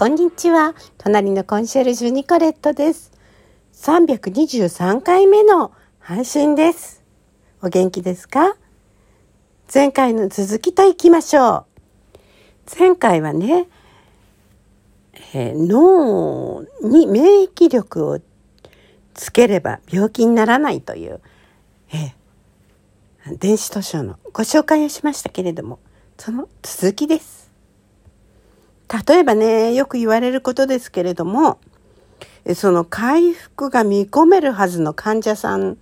こんにちは。隣のコンシェルジュニコレットです。323回目の配信です。お元気ですか？前回の続きといきましょう。前回はね、えー、脳に免疫力をつければ病気にならないという、えー、電子図書のご紹介をしましたけれども、その続きです。例えばね、よく言われることですけれども、その回復が見込めるはずの患者さん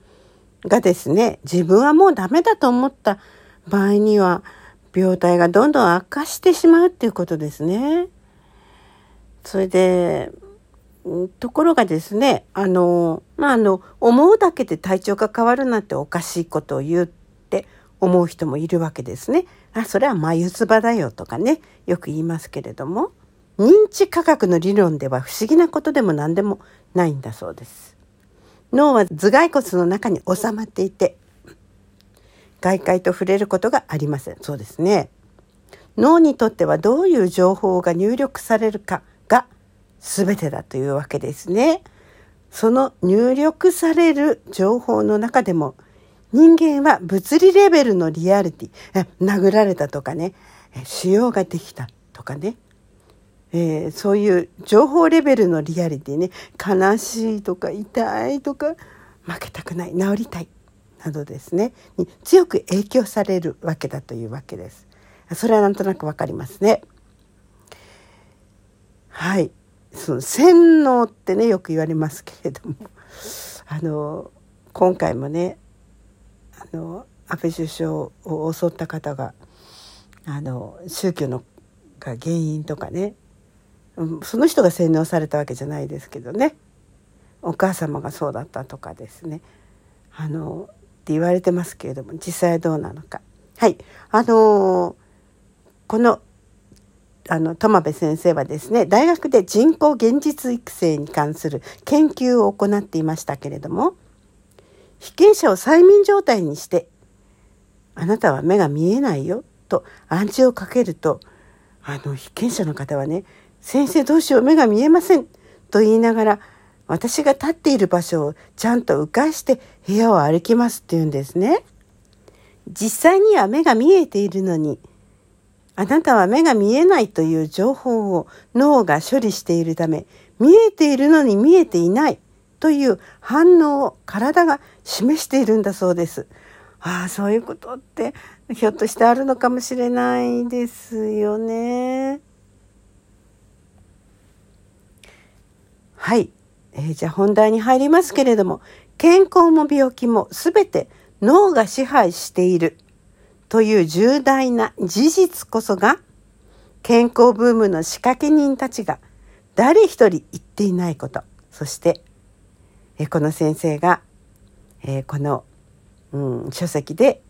がですね、自分はもうダメだと思った場合には、病態がどんどん悪化してしまうっていうことですね。それで、ところがですね、あの、まあ、あの、思うだけで体調が変わるなんておかしいことを言って思う人もいるわけですね。あ、それは眉唾だよとかね、よく言いますけれども、認知科学の理論では不思議なことでも何でもないんだそうです。脳は頭蓋骨の中に収まっていて、外界と触れることがありません。そうですね。脳にとってはどういう情報が入力されるかが全てだというわけですね。その入力される情報の中でも人間は物理レベルのリアリティ、殴られたとかね、腫瘍ができたとかね、えー、そういう情報レベルのリアリティね、悲しいとか痛いとか、負けたくない、治りたい、などですね、に強く影響されるわけだというわけです。それはなんとなくわかりますね。はい。その洗脳ってね、よく言われますけれども、あの、今回もね、あの安倍首相を襲った方があの宗教のが原因とかね。その人が洗脳されたわけじゃないですけどね。お母様がそうだったとかですね。あのって言われてますけれども実際どうなのか。はい。あのこのあのトマベ先生はですね大学で人工現実育成に関する研究を行っていましたけれども被験者を催眠状態にして、あなたは目が見えないよと暗示をかけると、あの被験者の方はね、先生どうしよう目が見えませんと言いながら、私が立っている場所をちゃんと迂回して部屋を歩きますって言うんですね。実際には目が見えているのに、あなたは目が見えないという情報を脳が処理しているため、見えているのに見えていないという反応を体が示しているんだそうです。ああ、そういうことってひょっとしてあるのかもしれないですよね。はい。えー、じゃあ本題に入りますけれども、健康も病気も全て脳が支配しているという重大な事実こそが健康ブームの仕掛け人たちが誰一人言っていないこと、そしてえこの先生が、えこの、うん、書籍で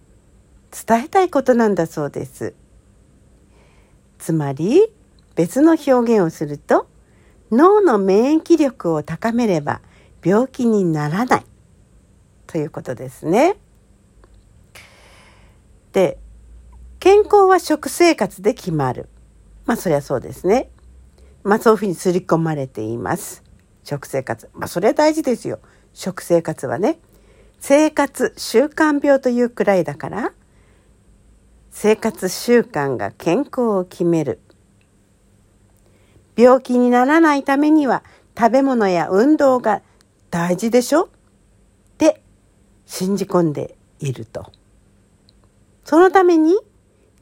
伝えたいことなんだそうです。つまり別の表現をすると脳の免疫力を高めれば病気にならないということですね。で健康は食生活で決まる。まあそりゃそうですね。まあそういうふうに刷り込まれています。食生活。まあ、それは大事ですよ。食生活はね。生活習慣病というくらいだから、生活習慣が健康を決める。病気にならないためには食べ物や運動が大事でしょ？って信じ込んでいると。そのために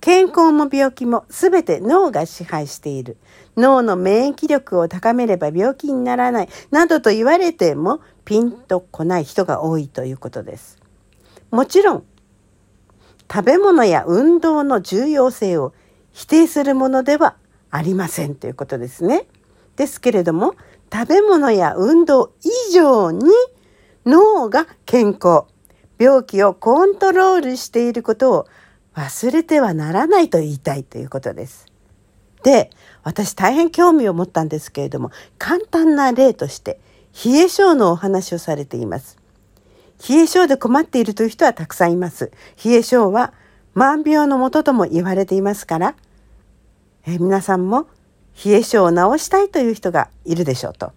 健康も病気も全て脳が支配している。脳の免疫力を高めれば病気にならない。などと言われてもピンとこない人が多いということです。もちろん、食べ物や運動の重要性を否定するものではありませんということですね。ですけれども、食べ物や運動以上に脳が健康、病気をコントロールしていることを忘れてはならないと言いたいということです。で、私大変興味を持ったんですけれども、簡単な例として、冷え性のお話をされています。冷え性で困っているという人はたくさんいます。冷え性は万病のもととも言われていますから、え皆さんも冷え性を治したいという人がいるでしょうと。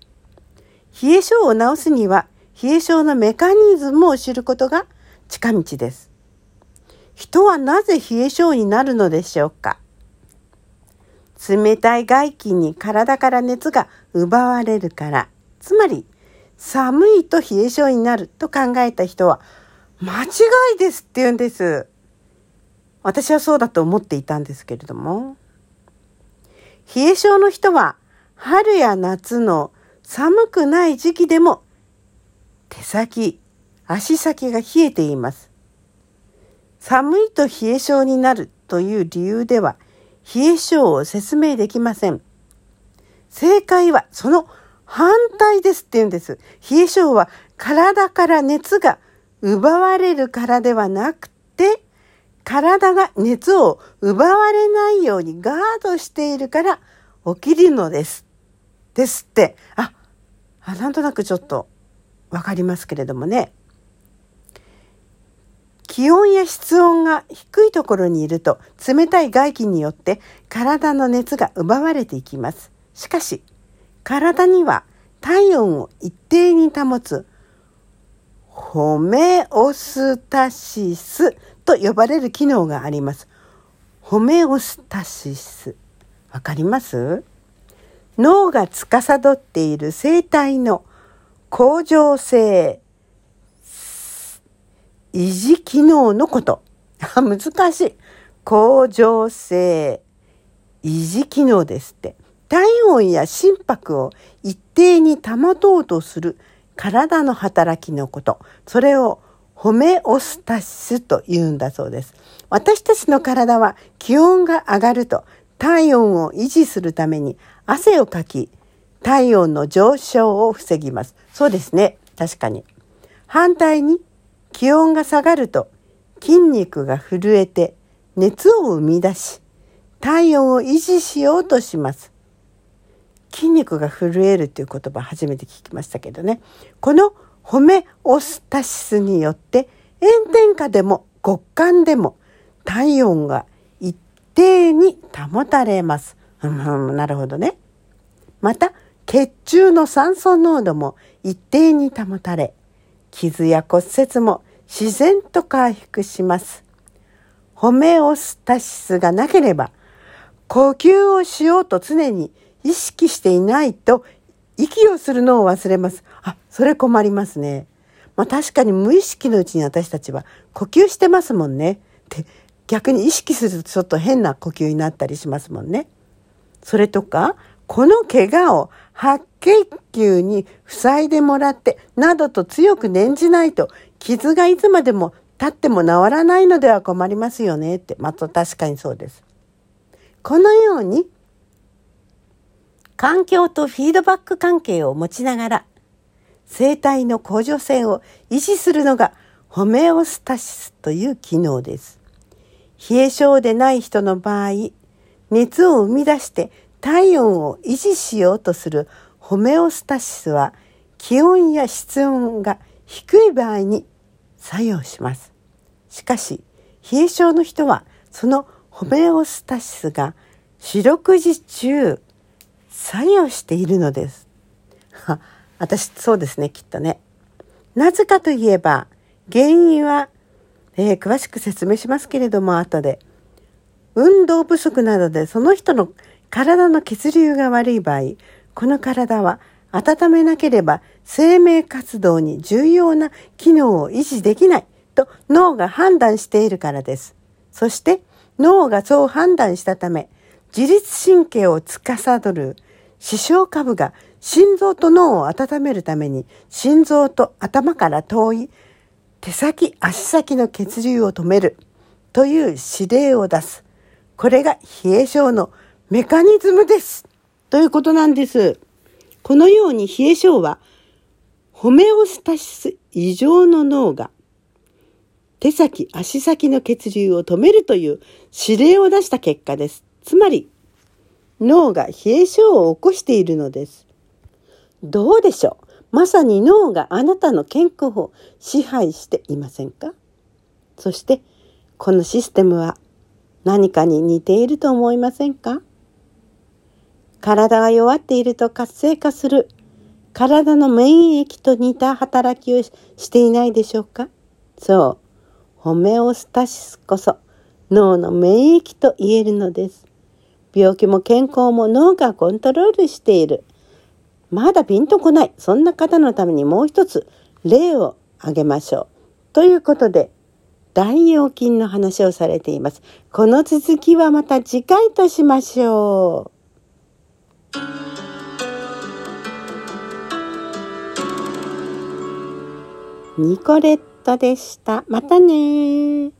冷え性を治すには冷え性のメカニズムを知ることが近道です。人はなぜ冷え性になるのでしょうか？冷たい外気に体から熱が奪われるから、つまり寒いと冷え性になると考えた人は間違いですって言うんです。私はそうだと思っていたんですけれども。冷え性の人は春や夏の寒くない時期でも手先、足先が冷えています。寒いと冷え性になるという理由では冷え性を説明できません。正解はその反対ですって言うんです。冷え性は体から熱が奪われるからではなくて、体が熱を奪われないようにガードしているから起きるのです。ですって。あ、あなんとなくちょっとわかりますけれどもね。気温や室温が低いところにいると冷たい外気によって体の熱が奪われていきます。しかし、体には体温を一定に保つホメオスタシスと呼ばれる機能があります。ホメオスタシス。わかります？脳が司っている生体の恒常性、維持機能のこと。難しい。恒常性、維持機能ですって。体温や心拍を一定に保とうとする体の働きのこと。それをホメオスタシスと言うんだそうです。私たちの体は気温が上がると体温を維持するために汗をかき、体温の上昇を防ぎます。そうですね。確かに。反対に気温が下がると筋肉が震えて熱を生み出し体温を維持しようとします。筋肉が震えるという言葉初めて聞きましたけどね。このホメオスタシスによって炎天下でも極寒でも体温が一定に保たれます。うん、なるほどね。また血中の酸素濃度も一定に保たれ傷や骨折も自然と回復します。ホメオスタシスがなければ呼吸をしようと常に意識していないと息をするのを忘れます。あ、それ困りますね。まあ確かに無意識のうちに私たちは呼吸してますもんね。で、逆に意識するとちょっと変な呼吸になったりしますもんね。それとか、この怪我を白血球に塞いでもらってなどと強く念じないと傷がいつまでも経っても治らないのでは困りますよねって。また確かにそうです。このように環境とフィードバック関係を持ちながら生体の向上性を維持するのがホメオスタシスという機能です。冷え性でない人の場合、熱を生み出して体温を維持しようとするホメオスタシスは気温や室温が低い場合に作用します。しかし、冷え性の人はそのホメオスタシスが四六時中作用しているのです。私、そうですね、きっとね。なぜかといえば、原因は、えー、詳しく説明しますけれども、後で。運動不足などでその人の体の血流が悪い場合、この体は温めなければ生命活動に重要な機能を維持できないと脳が判断しているからです。そして脳がそう判断したため、自律神経を司る視床下部が心臓と脳を温めるために心臓と頭から遠い手先足先の血流を止めるという指令を出す。これが冷え症のメカニズムです。ということなんです。このように冷え症は、ホメオスタシス異常の脳が、手先、足先の血流を止めるという指令を出した結果です。つまり、脳が冷え症を起こしているのです。どうでしょう？まさに脳があなたの健康を支配していませんか？そして、このシステムは何かに似ていると思いませんか？体が弱っていると活性化する。体の免疫と似た働きをしていないでしょうか？そう。ホメオスタシスこそ脳の免疫と言えるのです。病気も健康も脳がコントロールしている。まだピンとこない。そんな方のためにもう一つ例を挙げましょう。ということで、大腰筋の話をされています。この続きはまた次回としましょう。ニコレットでした。またね